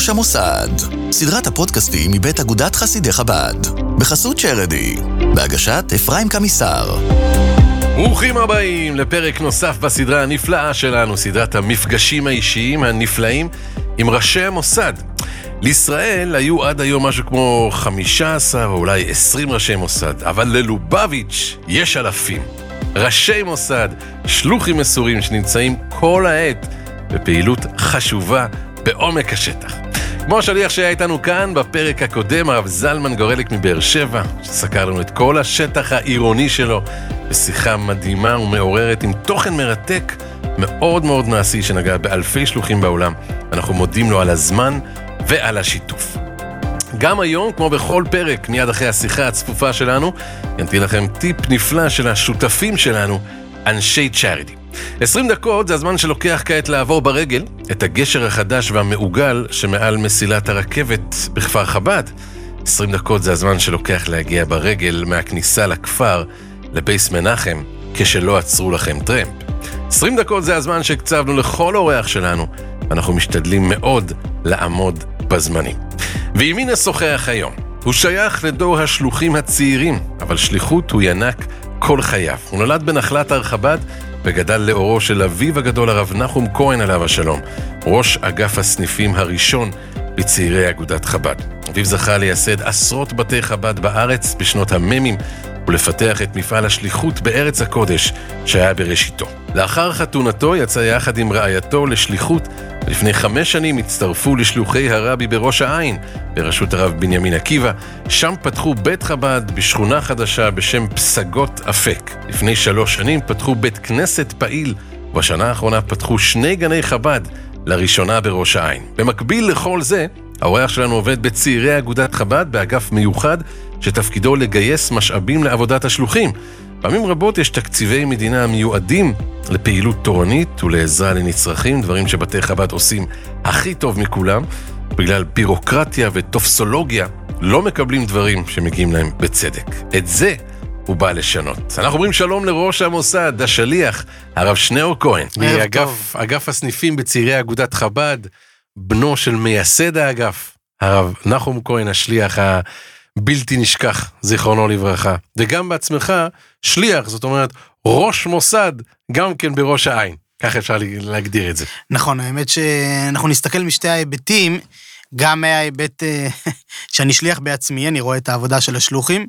לראש המוסד, סדרת הפודקאסטים מבית אגודת חסידי חב"ד, בחסות שרדי, בהגשת אפרים קמיסר. ברוכים הבאים לפרק נוסף בסדרה הנפלאה שלנו, סדרת המפגשים האישיים הנפלאים עם ראשי המוסד. לישראל היו עד היום משהו כמו 15 או אולי 20 ראשי מוסד, אבל ללובביץ' יש אלפים. ראשי מוסד, שלוחים מסורים שנמצאים כל העת בפעילות חשובה בעומק השטח. כמו השליח שהיה איתנו כאן בפרק הקודם, הרב זלמן גורליק מבאר שבע, שסקר לנו את כל השטח העירוני שלו בשיחה מדהימה ומעוררת עם תוכן מרתק מאוד מאוד מעשי שנגע באלפי שלוחים בעולם. אנחנו מודים לו על הזמן ועל השיתוף. גם היום, כמו בכל פרק, מיד אחרי השיחה הצפופה שלנו, ינתיל לכם טיפ נפלא של השותפים שלנו, אנשי צ'אריטי. 20 דקות זה הזמן שלוקח כעת לעבור ברגל את הגשר החדש והמעוגל שמעל מסילת הרכבת בכפר חב"ד. 20 דקות זה הזמן שלוקח להגיע ברגל מהכניסה לכפר לבייס מנחם, כשלא עצרו לכם טרמפ. 20 דקות זה הזמן שהקצבנו לכל אורח שלנו, ואנחנו משתדלים מאוד לעמוד בזמנים. ועם מי נשוחח היום? הוא שייך לדור השלוחים הצעירים, אבל שליחות הוא ינק כל חייו. הוא נולד בנחלת הר חב"ד וגדל לאורו של אביו הגדול הרב נחום כהן עליו השלום, ראש אגף הסניפים הראשון בצעירי אגודת חב"ד. אביו זכה לייסד עשרות בתי חב"ד בארץ בשנות המ"מים ולפתח את מפעל השליחות בארץ הקודש שהיה בראשיתו. לאחר חתונתו יצא יחד עם רעייתו לשליחות, ולפני חמש שנים הצטרפו לשלוחי הרבי בראש העין, בראשות הרב בנימין עקיבא. שם פתחו בית חב"ד בשכונה חדשה בשם פסגות אפק. לפני שלוש שנים פתחו בית כנסת פעיל, ובשנה האחרונה פתחו שני גני חב"ד, לראשונה בראש העין. במקביל לכל זה, האורח שלנו עובד בצעירי אגודת חב"ד באגף מיוחד, שתפקידו לגייס משאבים לעבודת השלוחים. פעמים רבות יש תקציבי מדינה מיועדים לפעילות תורנית ולעזרה לנצרכים, דברים שבתי חב"ד עושים הכי טוב מכולם. בגלל בירוקרטיה וטופסולוגיה, לא מקבלים דברים שמגיעים להם בצדק. את זה הוא בא לשנות. אנחנו אומרים שלום לראש המוסד, השליח, הרב שניאור כהן. מאגף אגף הסניפים בצעירי אגודת חב"ד, בנו של מייסד האגף, הרב נחום כהן, השליח הבלתי נשכח, זיכרונו לברכה. וגם בעצמך, שליח, זאת אומרת, ראש מוסד, גם כן בראש העין. ככה אפשר להגדיר את זה. נכון, האמת שאנחנו נסתכל משתי ההיבטים, גם מההיבט אה, שאני שליח בעצמי, אני רואה את העבודה של השלוחים,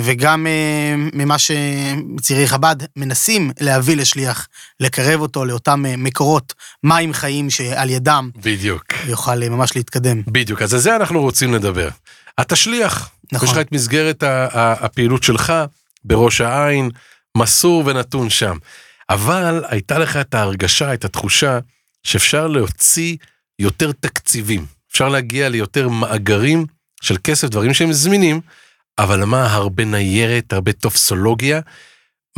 וגם אה, ממה שצעירי חב"ד מנסים להביא לשליח, לקרב אותו לאותם אה, מקורות מים חיים שעל ידם, בדיוק. יוכל ממש להתקדם. בדיוק, אז על זה אנחנו רוצים לדבר. אתה שליח, נכון. יש לך את מסגרת הפעילות שלך בראש העין, מסור ונתון שם. אבל הייתה לך את ההרגשה, את התחושה, שאפשר להוציא יותר תקציבים. אפשר להגיע ליותר מאגרים של כסף, דברים שהם זמינים, אבל מה, הרבה ניירת, הרבה טופסולוגיה,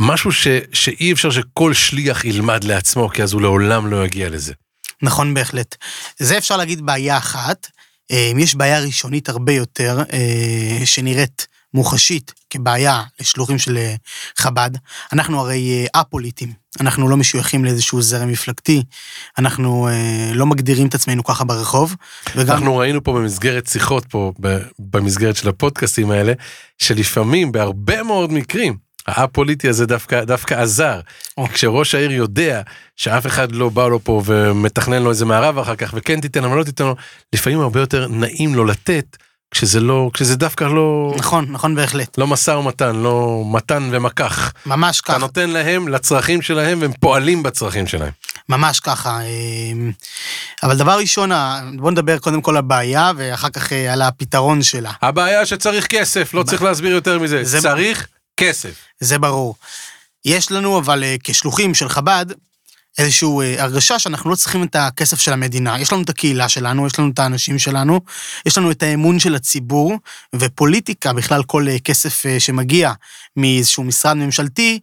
משהו ש, שאי אפשר שכל שליח ילמד לעצמו, כי אז הוא לעולם לא יגיע לזה. נכון בהחלט. זה אפשר להגיד בעיה אחת. אה, יש בעיה ראשונית הרבה יותר, אה, שנראית מוחשית כבעיה לשלוחים של אה, חב"ד. אנחנו הרי א-פוליטים, אנחנו לא משויכים לאיזשהו זרם מפלגתי, אנחנו לא מגדירים את עצמנו ככה ברחוב. וגם... אנחנו ראינו פה במסגרת שיחות פה, במסגרת של הפודקאסטים האלה, שלפעמים, בהרבה מאוד מקרים, הא-פוליטי הזה דווקא, דווקא עזר. Oh. כשראש העיר יודע שאף אחד לא בא לו פה ומתכנן לו איזה מערב אחר כך, וכן תיתן אבל לא תיתן לו, לפעמים הרבה יותר נעים לו לתת, כשזה לא, כשזה דווקא לא... נכון, נכון בהחלט. לא משא ומתן, לא מתן ומקח. ממש ככה. אתה נותן להם, לצרכים שלהם, והם פועלים בצרכים שלהם. ממש ככה. אמ, אבל דבר ראשון, בוא נדבר קודם כל על הבעיה, ואחר כך אה, על הפתרון שלה. הבעיה שצריך כסף, לא צריך להסביר יותר מזה. זה צריך כסף. זה ברור. יש לנו אבל אה, כשלוחים של חב"ד, איזושהי אה, הרגשה שאנחנו לא צריכים את הכסף של המדינה. יש לנו את הקהילה שלנו, יש לנו את האנשים שלנו, יש לנו את האמון של הציבור, ופוליטיקה, בכלל כל אה, כסף שמגיע מאיזשהו משרד ממשלתי,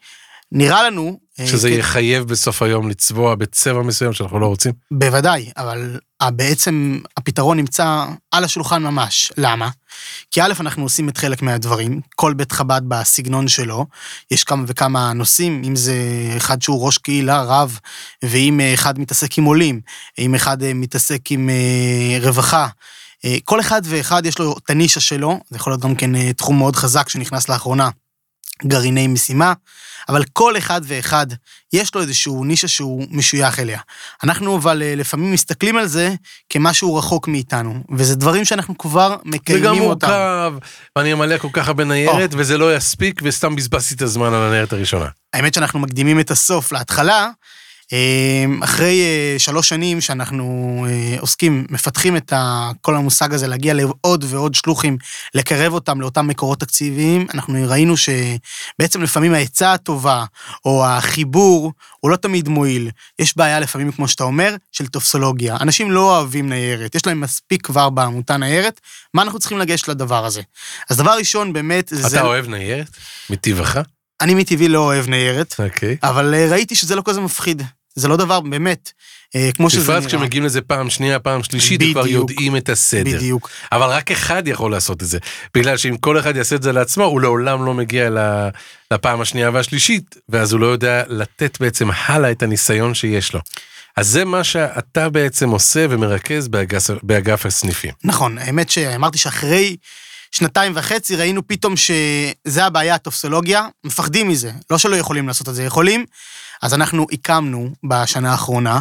נראה לנו שזה כן. יחייב בסוף היום לצבוע בצבע מסוים שאנחנו לא רוצים? בוודאי, אבל ה- בעצם הפתרון נמצא על השולחן ממש. למה? כי א', אנחנו עושים את חלק מהדברים, כל בית חב"ד בסגנון שלו, יש כמה וכמה נושאים, אם זה אחד שהוא ראש קהילה, רב, ואם אה, אחד מתעסק עם עולים, אם אחד אה, מתעסק עם אה, רווחה. אה, כל אחד ואחד יש לו את הנישה שלו, זה יכול להיות גם כן אה, תחום מאוד חזק שנכנס לאחרונה, גרעיני משימה, אבל כל אחד ואחד יש לו איזשהו נישה שהוא משוייך אליה. אנחנו אבל אה, לפעמים מסתכלים על זה כמשהו רחוק מאיתנו, וזה דברים שאנחנו כבר זה גם מקיימים אותם. מורכב, ואני אמלא כל כך הרבה ניירת, וזה לא יספיק, וסתם בזבזתי את הזמן על הניירת הראשונה. האמת שאנחנו מקדימים את הסוף להתחלה. אה, אחרי אה, שלוש שנים שאנחנו אה, עוסקים, מפתחים את כל המושג הזה, להגיע לעוד ועוד שלוחים, לקרב אותם לאותם מקורות תקציביים, אנחנו ראינו שבעצם לפעמים העצה הטובה, או החיבור, הוא לא תמיד מועיל. יש בעיה לפעמים, כמו שאתה אומר, של טופסולוגיה. אנשים לא אוהבים ניירת, יש להם מספיק כבר בעמותה ניירת, מה אנחנו צריכים לגשת לדבר הזה? אז דבר ראשון, באמת, זה... אתה אוהב ניירת? מטבעך? אני מטבעי לא אוהב ניירת. אוקיי. אבל אה, ראיתי שזה לא כזה מפחיד. זה לא דבר באמת, אה, כמו שזה בפרט נראה. כשמגיעים לזה פעם שנייה, פעם שלישית, כבר בדיוק. יודעים את הסדר. בדיוק. אבל רק אחד יכול לעשות את זה. בגלל שאם כל אחד יעשה את זה לעצמו, הוא לעולם לא מגיע לפעם השנייה והשלישית, ואז הוא לא יודע לתת בעצם הלאה את הניסיון שיש לו. אז זה מה שאתה בעצם עושה ומרכז באגף, באגף הסניפים. נכון, האמת שאמרתי שאחרי שנתיים וחצי ראינו פתאום שזה הבעיה הטופסולוגיה, מפחדים מזה. לא שלא יכולים לעשות את זה, יכולים. אז אנחנו הקמנו בשנה האחרונה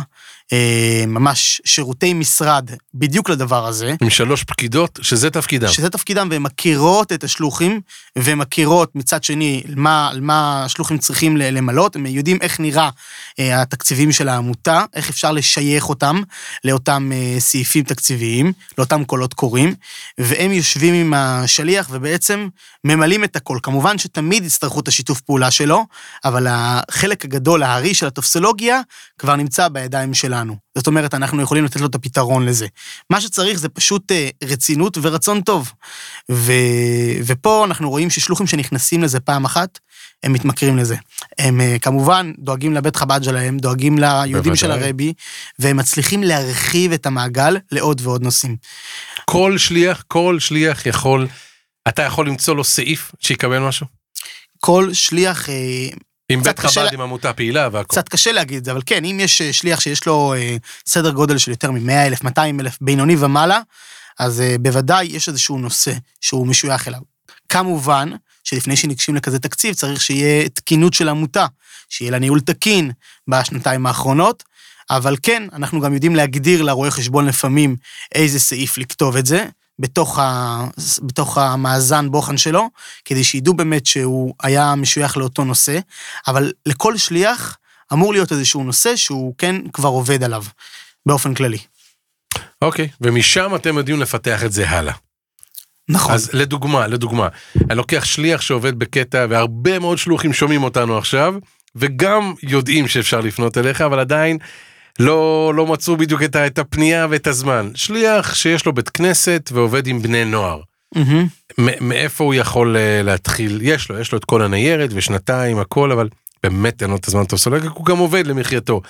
אה, ממש שירותי משרד בדיוק לדבר הזה. עם שלוש פקידות, שזה תפקידם. שזה תפקידם, והן מכירות את השלוחים, והן מכירות מצד שני מה, מה השלוחים צריכים למלות, הם יודעים איך נראה אה, התקציבים של העמותה, איך אפשר לשייך אותם לאותם אה, סעיפים תקציביים, לאותם קולות קוראים, והם יושבים עם השליח ובעצם ממלאים את הכל. כמובן שתמיד יצטרכו את השיתוף פעולה שלו, אבל החלק הגדול, הארי של הטופסולוגיה, כבר נמצא בידיים שלנו. זאת אומרת, אנחנו יכולים לתת לו את הפתרון לזה. מה שצריך זה פשוט אה, רצינות ורצון טוב. ו... ופה אנחנו רואים ששלוחים שנכנסים לזה פעם אחת, הם מתמכרים לזה. הם אה, כמובן דואגים לבית חב"ד שלהם, דואגים ליהודים של. הרבי, והם מצליחים להרחיב את המעגל לעוד ועוד נושאים. כל שליח, כל שליח יכול, אתה יכול למצוא לו סעיף שיקבל משהו? כל שליח, אה, עם בית חב"ד, עם עמותה פעילה והכל. קצת קשה להגיד את זה, אבל כן, אם יש אה, שליח שיש לו אה, סדר גודל של יותר מ-100 אלף, 200 אלף, בינוני ומעלה, אז אה, בוודאי יש איזשהו נושא שהוא משוייך אליו. כמובן שלפני שניגשים לכזה תקציב צריך שיהיה תקינות של עמותה, שיהיה לה ניהול תקין בשנתיים האחרונות, אבל כן, אנחנו גם יודעים להגדיר לרואה חשבון לפעמים איזה סעיף לכתוב את זה. בתוך, ה, בתוך המאזן בוחן שלו, כדי שידעו באמת שהוא היה משוייך לאותו נושא, אבל לכל שליח אמור להיות איזשהו נושא שהוא כן כבר עובד עליו, באופן כללי. אוקיי, ומשם אתם יודעים לפתח את זה הלאה. נכון. אז לדוגמה, לדוגמה, אני לוקח שליח שעובד בקטע, והרבה מאוד שלוחים שומעים אותנו עכשיו, וגם יודעים שאפשר לפנות אליך, אבל עדיין לא, לא מצאו בדיוק את, את הפנייה ואת הזמן. שליח שיש לו בית כנסת ועובד עם בני נוער. מ- מאיפה הוא יכול אה, להתחיל? יש לו, יש לו את כל הניירת ושנתיים, הכל, אבל באמת אין לו את הזמן הטוב סולגה, הוא גם עובד למחייתו.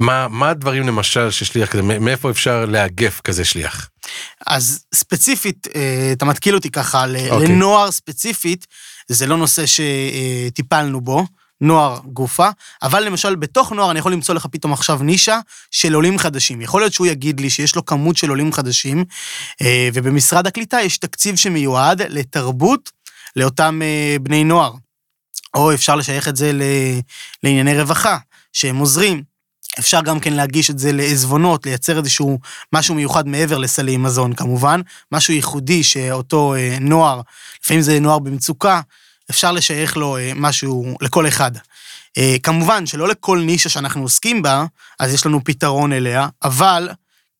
מה, מה הדברים למשל ששליח כזה, מאיפה אפשר לאגף כזה שליח? אז ספציפית, אה, אתה מתקיל אותי ככה, ל- אוקיי. לנוער ספציפית, זה לא נושא שטיפלנו בו, נוער גופה, אבל למשל בתוך נוער אני יכול למצוא לך פתאום עכשיו נישה של עולים חדשים. יכול להיות שהוא יגיד לי שיש לו כמות של עולים חדשים, אה, ובמשרד הקליטה יש תקציב שמיועד לתרבות לאותם אה, בני נוער. או אפשר לשייך את זה לענייני רווחה, שהם עוזרים. אפשר גם כן להגיש את זה לעזבונות, לייצר איזשהו משהו מיוחד מעבר לסלי מזון כמובן, משהו ייחודי שאותו אה, נוער, לפעמים זה נוער במצוקה, אפשר לשייך לו אה, משהו לכל אחד. אה, כמובן שלא לכל נישה שאנחנו עוסקים בה, אז יש לנו פתרון אליה, אבל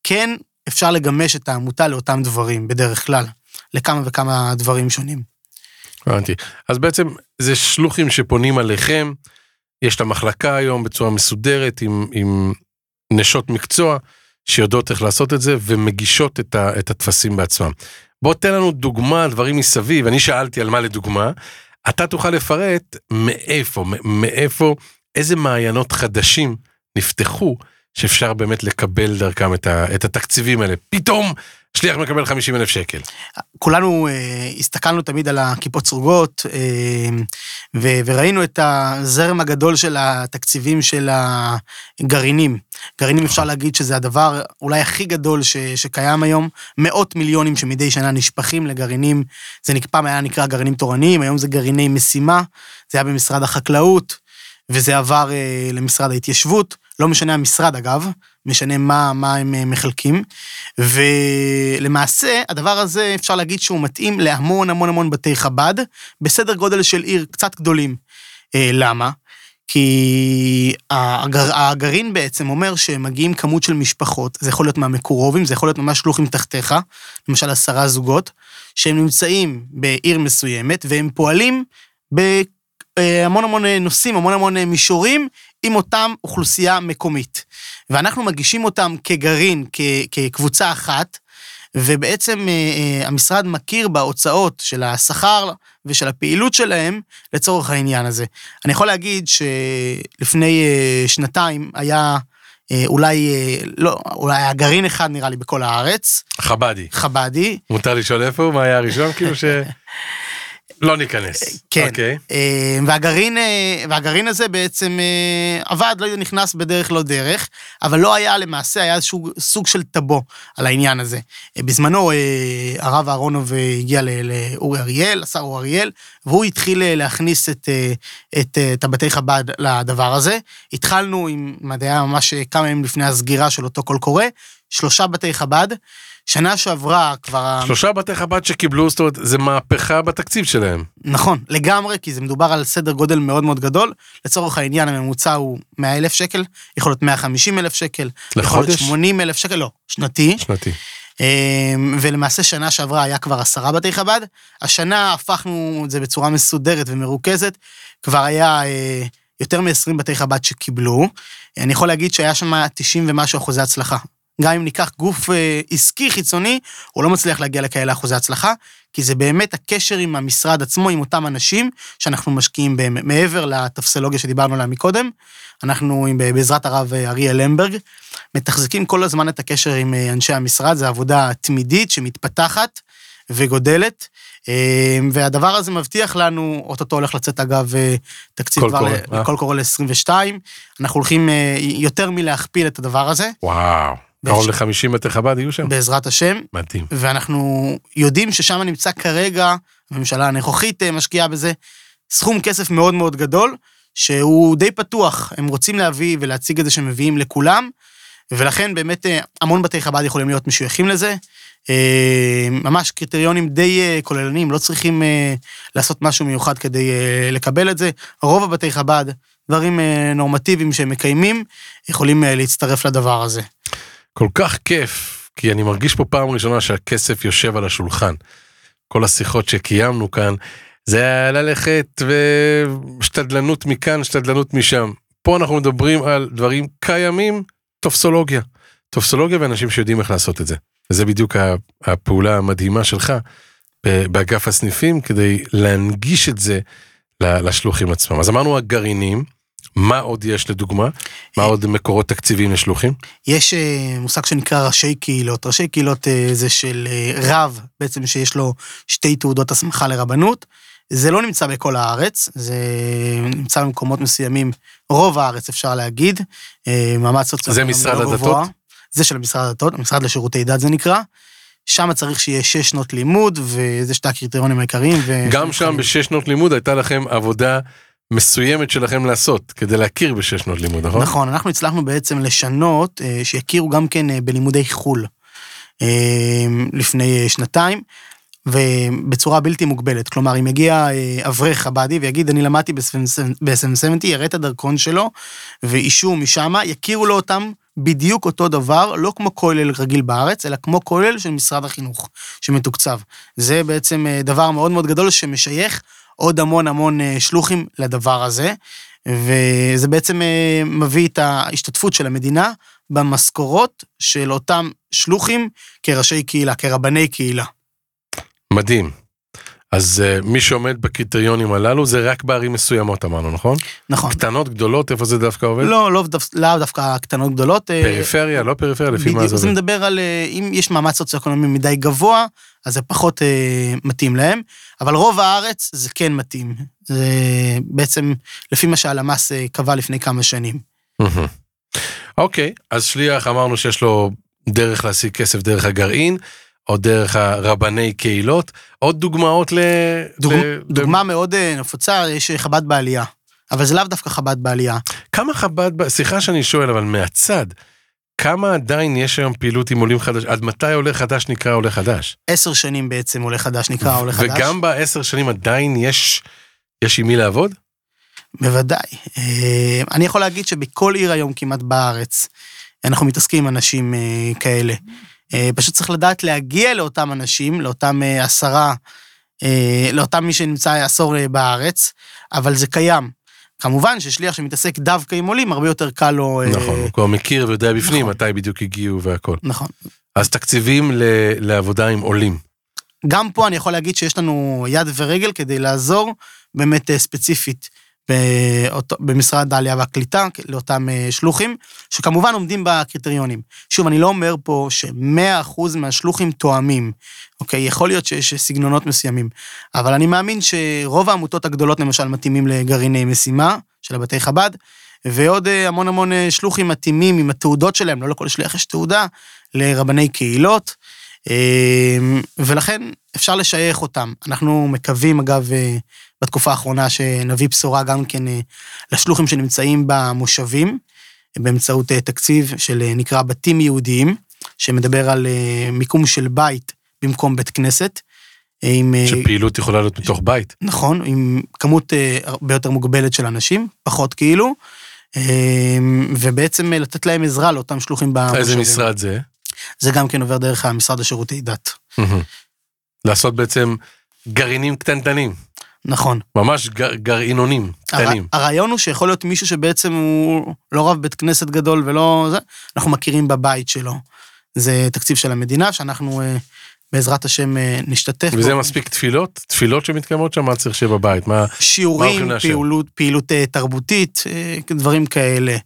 כן אפשר לגמש את העמותה לאותם דברים בדרך כלל, לכמה וכמה דברים שונים. הבנתי. אז בעצם זה שלוחים שפונים עליכם, יש את המחלקה היום בצורה מסודרת עם, עם נשות מקצוע שיודעות איך לעשות את זה ומגישות את, ה, את הטפסים בעצמם. בוא תן לנו דוגמה, דברים מסביב, אני שאלתי על מה לדוגמה, אתה תוכל לפרט מאיפה, מאיפה, איזה מעיינות חדשים נפתחו שאפשר באמת לקבל דרכם את, ה, את התקציבים האלה. פתאום שליח מקבל 50 אלף שקל. כולנו אה, הסתכלנו תמיד על הכיפות סרוגות, אה, ו- וראינו את הזרם הגדול של התקציבים של הגרעינים. גרעינים אפשר להגיד שזה הדבר אולי הכי גדול ש- שקיים היום, מאות מיליונים שמדי שנה נשפכים לגרעינים, זה פעם היה נקרא גרעינים תורניים, היום זה גרעיני משימה, זה היה במשרד החקלאות, וזה עבר אה, למשרד ההתיישבות. לא משנה המשרד אגב, משנה מה, מה הם אה, מחלקים. ולמעשה, הדבר הזה, אפשר להגיד שהוא מתאים להמון המון המון בתי חב"ד, בסדר גודל של עיר קצת גדולים. אה, למה? כי הגר, הגרעין בעצם אומר שמגיעים כמות של משפחות, זה יכול להיות מהמקורובים, זה יכול להיות ממש שלוחים תחתיך, למשל עשרה זוגות, שהם נמצאים בעיר מסוימת, והם פועלים בהמון המון נושאים, המון המון מישורים, עם אותם אוכלוסייה מקומית. ואנחנו מגישים אותם כגרעין, כקבוצה אחת, ובעצם אה, אה, המשרד מכיר בהוצאות של השכר ושל הפעילות שלהם לצורך העניין הזה. אני יכול להגיד שלפני אה, שנתיים היה אולי, לא, אולי היה גרעין אחד נראה לי בכל הארץ. חבדי. חבדי. מותר לשאול איפה הוא? מה היה הראשון? כאילו ש... לא ניכנס. כן. Okay. אוקיי. אה, והגרעין, אה, והגרעין הזה בעצם אה, עבד, לא נכנס בדרך לא דרך, אבל לא היה למעשה, היה איזשהו סוג של טאבו על העניין הזה. בזמנו הרב אהרונוב הגיע לאורי אריאל, השר אורי אריאל, והוא התחיל להכניס את, את, את הבתי חב"ד לדבר הזה. התחלנו עם, זה היה ממש כמה ימים לפני הסגירה של אותו קול קורא, שלושה בתי חב"ד. שנה שעברה כבר... שלושה בתי חב"ד שקיבלו, זאת אומרת, זה מהפכה בתקציב שלהם. נכון, לגמרי, כי זה מדובר על סדר גודל מאוד מאוד גדול. לצורך העניין, הממוצע הוא 100 אלף שקל, יכול להיות 150 אלף שקל. לחודש? יכול להיות 80 אלף שקל, לא, שנתי. שנתי. אמ, ולמעשה שנה שעברה היה כבר עשרה בתי חב"ד. השנה הפכנו את זה בצורה מסודרת ומרוכזת. כבר היה אה, יותר מ-20 בתי חב"ד שקיבלו. אני יכול להגיד שהיה שם 90 ומשהו אחוזי הצלחה. גם אם ניקח גוף אה, עסקי חיצוני, הוא לא מצליח להגיע לכאלה אחוזי הצלחה, כי זה באמת הקשר עם המשרד עצמו, עם אותם אנשים שאנחנו משקיעים בהם. מעבר לטפסולוגיה שדיברנו עליה מקודם, אנחנו, בעזרת הרב אה, אריאל למברג, מתחזקים כל הזמן את הקשר עם אה, אנשי המשרד, זו עבודה תמידית שמתפתחת וגודלת. והדבר הזה מבטיח לנו, אוטוטו הולך לצאת אגב תקציב כבר, קול קורא ל-22, אנחנו הולכים יותר מלהכפיל את הדבר הזה. וואו. קרוב ל-50 בתי חב"ד יהיו שם. בעזרת השם. מדהים. ואנחנו יודעים ששם נמצא כרגע, הממשלה הנוכחית אה, משקיעה בזה, סכום כסף מאוד מאוד גדול, שהוא די פתוח. הם רוצים להביא ולהציג את זה שמביאים לכולם, ולכן באמת אה, המון בתי חב"ד יכולים להיות משויכים לזה. אה, ממש קריטריונים די כוללניים, לא צריכים לעשות משהו מיוחד כדי לקבל את זה. רוב הבתי חב"ד, דברים נורמטיביים שהם מקיימים, יכולים להצטרף לדבר הזה. כל כך כיף, כי אני מרגיש פה פעם ראשונה שהכסף יושב על השולחן. כל השיחות שקיימנו כאן, זה היה ללכת ושתדלנות מכאן, שתדלנות משם. פה אנחנו מדברים על דברים קיימים, טופסולוגיה. טופסולוגיה ואנשים שיודעים איך לעשות את זה. וזה בדיוק הפעולה המדהימה שלך באגף הסניפים כדי להנגיש את זה לשלוחים עצמם. אז אמרנו הגרעינים, מה עוד יש לדוגמה? מה עוד מקורות תקציביים לשלוחים? יש אה, מושג שנקרא ראשי קהילות. ראשי קהילות אה, זה של אה, רב, בעצם שיש לו שתי תעודות הסמכה לרבנות. זה לא נמצא בכל הארץ, זה נמצא במקומות מסוימים, רוב הארץ אפשר להגיד, מעמד סוציו-אקונומי זה משרד הדתות? זה של משרד הדתות, המשרד לשירותי דת זה נקרא. שם צריך שיהיה שש שנות לימוד, וזה שתי הקריטריונים העיקריים. גם שם בשש שנות לימוד הייתה לכם עבודה מסוימת שלכם לעשות כדי להכיר בשש שנות לימוד, נכון? נכון, אנחנו הצלחנו בעצם לשנות, אה, שיכירו גם כן אה, בלימודי חו"ל אה, לפני שנתיים. ובצורה בלתי מוגבלת. כלומר, אם יגיע אברך חב"די ויגיד, אני למדתי ב-SM70, יראה את הדרכון שלו, ואישור משם, יכירו לו אותם בדיוק אותו דבר, לא כמו כולל רגיל בארץ, אלא כמו כולל של משרד החינוך, שמתוקצב. זה בעצם דבר מאוד מאוד גדול שמשייך עוד המון המון אה, שלוחים לדבר הזה, וזה בעצם אה, מביא את ההשתתפות של המדינה במשכורות של אותם שלוחים כראשי קהילה, כרבני קהילה. מדהים. אז uh, מי שעומד בקריטריונים הללו זה רק בערים מסוימות אמרנו, נכון? נכון. קטנות, גדולות, איפה זה דווקא עובד? לא, לא, דו, לאו דווקא קטנות גדולות. אה, פריפריה, לא פריפריה, לפי מה בדיוק, זה זה עובד? מדבר על אה, אם יש מאמץ סוציו-אקונומי מדי גבוה, אז זה פחות אה, מתאים להם, אבל רוב הארץ זה כן מתאים. זה בעצם לפי מה שהלמ"ס אה, קבע לפני כמה שנים. אוקיי, אז שליח אמרנו שיש לו דרך להשיג כסף דרך הגרעין, או דרך הרבני קהילות, עוד דוגמאות ל... דוג... ל- דוגמה מאוד אה, נפוצה, יש חב"ד בעלייה, אבל זה לאו דווקא חב"ד בעלייה. כמה חב"ד, סליחה שאני שואל, אבל מהצד, כמה עדיין יש היום פעילות עם עולים חדש? עד מתי עולה חדש נקרא עולה חדש? עשר שנים בעצם עולה חדש נקרא עולה חדש. וגם בעשר שנים עדיין יש, יש עם מי לעבוד? בוודאי. אה, אני יכול להגיד שבכל עיר היום כמעט בארץ, אנחנו מתעסקים עם אנשים אה, כאלה. אה, פשוט צריך לדעת להגיע לאותם אנשים, לאותם עשרה, לאותם מי שנמצא עשור בארץ, אבל זה קיים. כמובן ששליח שמתעסק דווקא עם עולים, הרבה יותר קל לו... אה, נכון, הוא כבר מכיר ויודע בפנים נכון. מתי בדיוק הגיעו והכל. נכון. אז תקציבים ל- לעבודה עם עולים. גם פה אני יכול להגיד שיש לנו יד ורגל כדי לעזור באמת אה, ספציפית באותו, במשרד העלייה והקליטה לאותם אה, שלוחים, שכמובן עומדים בקריטריונים. שוב, אני לא אומר פה ש-100% מהשלוחים תואמים, אוקיי? יכול להיות שיש סגנונות מסוימים, אבל אני מאמין שרוב העמותות הגדולות למשל מתאימים לגרעיני משימה של הבתי חב"ד, ועוד אה, המון המון אה, שלוחים מתאימים עם התעודות שלהם, לא לכל שליח יש תעודה, לרבני קהילות. ולכן אפשר לשייך אותם. אנחנו מקווים, אגב, בתקופה האחרונה שנביא בשורה גם כן אה, לשלוחים שנמצאים במושבים, באמצעות אה, תקציב של אה, נקרא בתים יהודיים, שמדבר על מיקום של בית במקום בית כנסת. עם, שפעילות יכולה להיות מתוך בית. נכון, עם כמות הרבה יותר מוגבלת של אנשים, פחות כאילו, ובעצם לתת להם עזרה לאותם שלוחים במושבים. איזה משרד זה? זה גם כן עובר דרך המשרד לשירותי דת. לעשות בעצם גרעינים קטנטנים, נכון. ממש גר, גרעינונים קטנים. הר, הרעיון הוא שיכול להיות מישהו שבעצם הוא לא רב בית כנסת גדול ולא זה, אנחנו מכירים בבית שלו. זה תקציב של המדינה שאנחנו אה, בעזרת השם אה, נשתתף וזה בו. מספיק תפילות? תפילות שמתקיימות שם, מה צריך שיהיה בבית? מה... מה שיעורים, לאשר? פעילות, פעילות אה, תרבותית, דברים כאלה.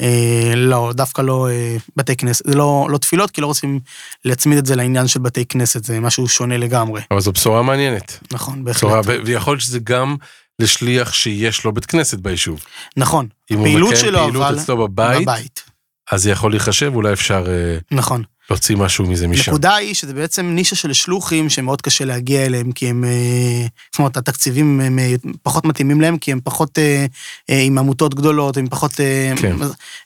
אה, לא, דווקא לא אה, בתי כנסת, זה לא, לא תפילות, כי לא רוצים להצמיד את זה לעניין של בתי כנסת, זה משהו שונה לגמרי. אבל זו בשורה מעניינת. נכון, בהחלט. בשורה, ויכול להיות שזה גם לשליח שיש לו בית כנסת ביישוב. נכון. אם הוא הפעילות מקיים שלו, פעילות אבל אצלו בבית, בבית. אז זה יכול להיחשב, אולי אפשר אה, נכון. להוציא משהו מזה משם. הנקודה היא שזה בעצם נישה של שלוחים שמאוד קשה להגיע אליהם, כי הם, אה, זאת אומרת, התקציבים הם אה, פחות מתאימים להם, כי הם פחות אה, אה, עם עמותות גדולות, הם פחות, אה, כן.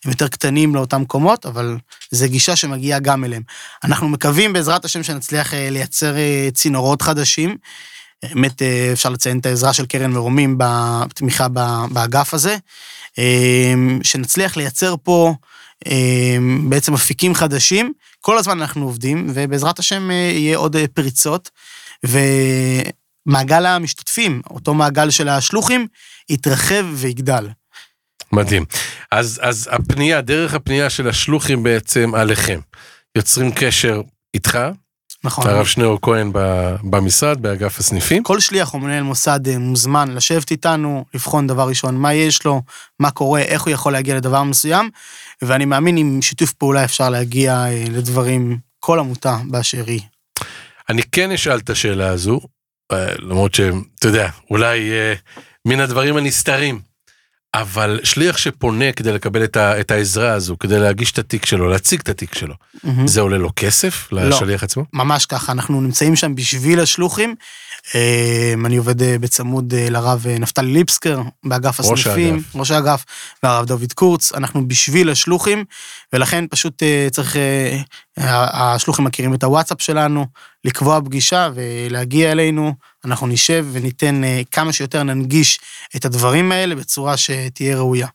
הם יותר קטנים לאותם מקומות, אבל זו גישה שמגיעה גם אליהם. אנחנו מקווים בעזרת השם שנצליח אה, לייצר אה, צינורות חדשים. באמת אה, אפשר לציין את העזרה של קרן מרומים בתמיכה באגף הזה, אה, שנצליח לייצר פה אה, בעצם אפיקים חדשים. כל הזמן אנחנו עובדים, ובעזרת השם אה, יהיה עוד אה, פריצות, ומעגל המשתתפים, אותו מעגל של השלוחים, יתרחב ויגדל. מדהים. אז, אז הפנייה, דרך הפנייה של השלוחים בעצם עליכם. יוצרים קשר איתך, נכון. הרב שניאור כהן במשרד, באגף הסניפים. כל שליח או מנהל מוסד אה, מוזמן לשבת איתנו, לבחון דבר ראשון מה יש לו, מה קורה, איך הוא יכול להגיע לדבר מסוים, ואני מאמין עם שיתוף פעולה אפשר להגיע אה, לדברים, כל עמותה באשר היא. אני כן אשאל את השאלה הזו, אה, למרות שאתה יודע, אולי מן הדברים הנסתרים, אבל שליח שפונה כדי לקבל את, ה, את העזרה הזו, כדי להגיש את התיק שלו, להציג את התיק שלו, מהמם. זה עולה לו כסף לשליח עצמו? ממש ככה, אנחנו נמצאים שם בשביל השלוחים. אה, אני עובד אה, בצמוד אה, לרב אה, נפתלי ליפסקר, באגף ראש הסניפים, האגף. ראש האגף, והרב דוד קורץ, אנחנו בשביל השלוחים, ולכן פשוט צריך, השלוחים מכירים את הוואטסאפ שלנו, לקבוע פגישה ולהגיע אלינו, אנחנו נשב וניתן אה, כמה שיותר ננגיש את הדברים האלה בצורה שתהיה ראויה.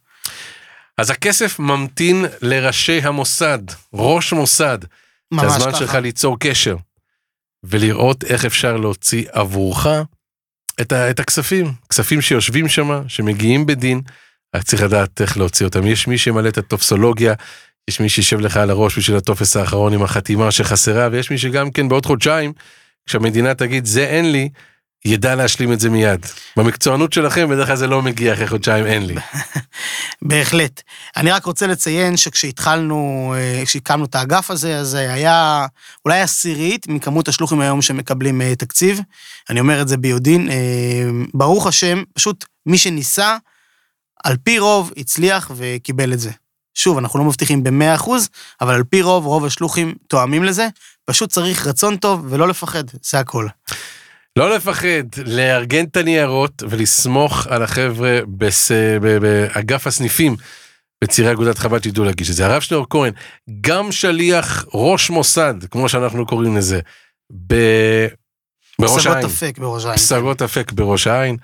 אז הכסף ממתין לראשי המוסד, ראש מוסד. זה ממש הזמן שלך ככה. ליצור קשר, ולראות איך אפשר להוציא עבורך את, ה, את הכספים, כספים שיושבים שם, שמגיעים בדין, רק צריך לדעת איך להוציא אותם. יש מי שמלא את הטופסולוגיה, יש מי שישב לך על הראש בשביל הטופס האחרון עם החתימה שחסרה, ויש מי שגם כן בעוד חודשיים, כשהמדינה תגיד זה אין לי, ידע להשלים את זה מיד. במקצוענות שלכם בדרך כלל זה לא מגיע אחרי חודשיים, אין לי. בהחלט. אני רק רוצה לציין שכשהתחלנו, אה, כשהקמנו את האגף הזה, אז היה אולי עשירית מכמות השלוחים היום שמקבלים אה, תקציב. אני אומר את זה ביודעין. אה, ברוך השם, פשוט מי שניסה, על פי רוב הצליח וקיבל את זה. שוב, אנחנו לא מבטיחים ב-100%, אבל על פי רוב, רוב השלוחים תואמים לזה. פשוט צריך רצון טוב ולא לפחד, זה הכל. לא לפחד, לארגן את הניירות ולסמוך על החבר'ה בס... באגף הסניפים בצירי אגודת חב"ד שידעו להגיש את זה. הרב שניאור כהן, גם שליח ראש מוסד, כמו שאנחנו קוראים לזה, ב... בראש העין. פסגות אפק בראש העין. פסגות אפק בראש העין,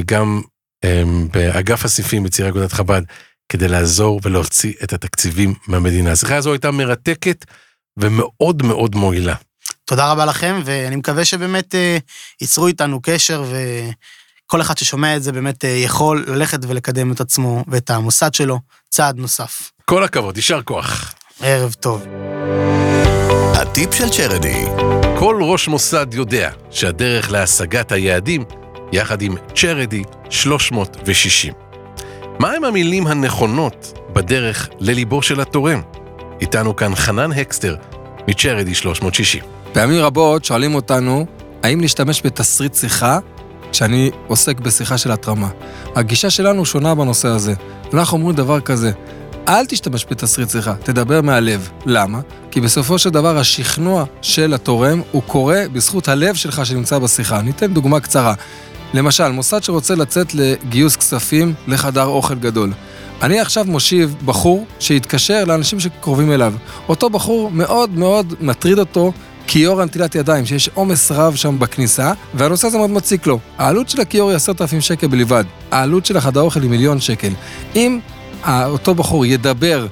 וגם um, באגף הסניפים בצירי אגודת חב"ד, כדי לעזור ולהוציא את התקציבים מהמדינה. השיחה הזו הייתה מרתקת ומאוד מאוד מועילה. תודה רבה לכם, ואני מקווה שבאמת אה, ייצרו איתנו קשר, וכל אחד ששומע את זה באמת אה, יכול ללכת ולקדם את עצמו ואת המוסד שלו צעד נוסף. כל הכבוד, יישר כוח. ערב טוב. הטיפ של צ'רדי, כל ראש מוסד יודע שהדרך להשגת היעדים, יחד עם צ'רדי 360. מהם המילים הנכונות בדרך לליבו של התורם? איתנו כאן חנן הקסטר, מצ'רדי 360. פעמים רבות שואלים אותנו, האם להשתמש בתסריט שיחה כשאני עוסק בשיחה של התרמה. הגישה שלנו שונה בנושא הזה. אנחנו אומרים דבר כזה, אל תשתמש בתסריט שיחה, תדבר מהלב. למה? כי בסופו של דבר השכנוע של התורם הוא קורה בזכות הלב שלך שנמצא בשיחה. ניתן דוגמה קצרה. למשל, מוסד שרוצה לצאת לגיוס כספים לחדר אוכל גדול. אני עכשיו מושיב בחור שהתקשר לאנשים שקרובים אליו. אותו בחור מאוד מאוד מטריד אותו כיור הנטילת ידיים, שיש עומס רב שם בכניסה, והנושא הזה מאוד מציק לו. העלות של הכיור היא עשרת אלפים שקל בלבד. העלות של החדר אוכל היא מיליון שקל. אם אותו בחור ידבר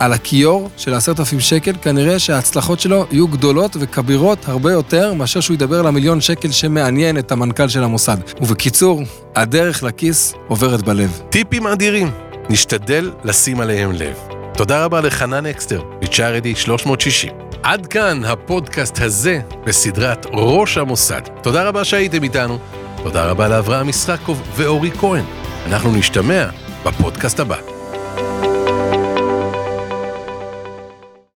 על הכיור של עשרת אלפים שקל, כנראה שההצלחות שלו יהיו גדולות וכבירות הרבה יותר מאשר שהוא ידבר על המיליון שקל שמעניין את המנכ"ל של המוסד. ובקיצור, הדרך לכיס עוברת בלב. טיפים אדירים, נשתדל לשים עליהם לב. תודה רבה לחנן אקסטר, מ Charidy 360. עד כאן הפודקאסט הזה בסדרת ראש המוסד. תודה רבה שהייתם איתנו. תודה רבה לאברהם ישחקוב ואורי כהן. אנחנו נשתמע בפודקאסט הבא.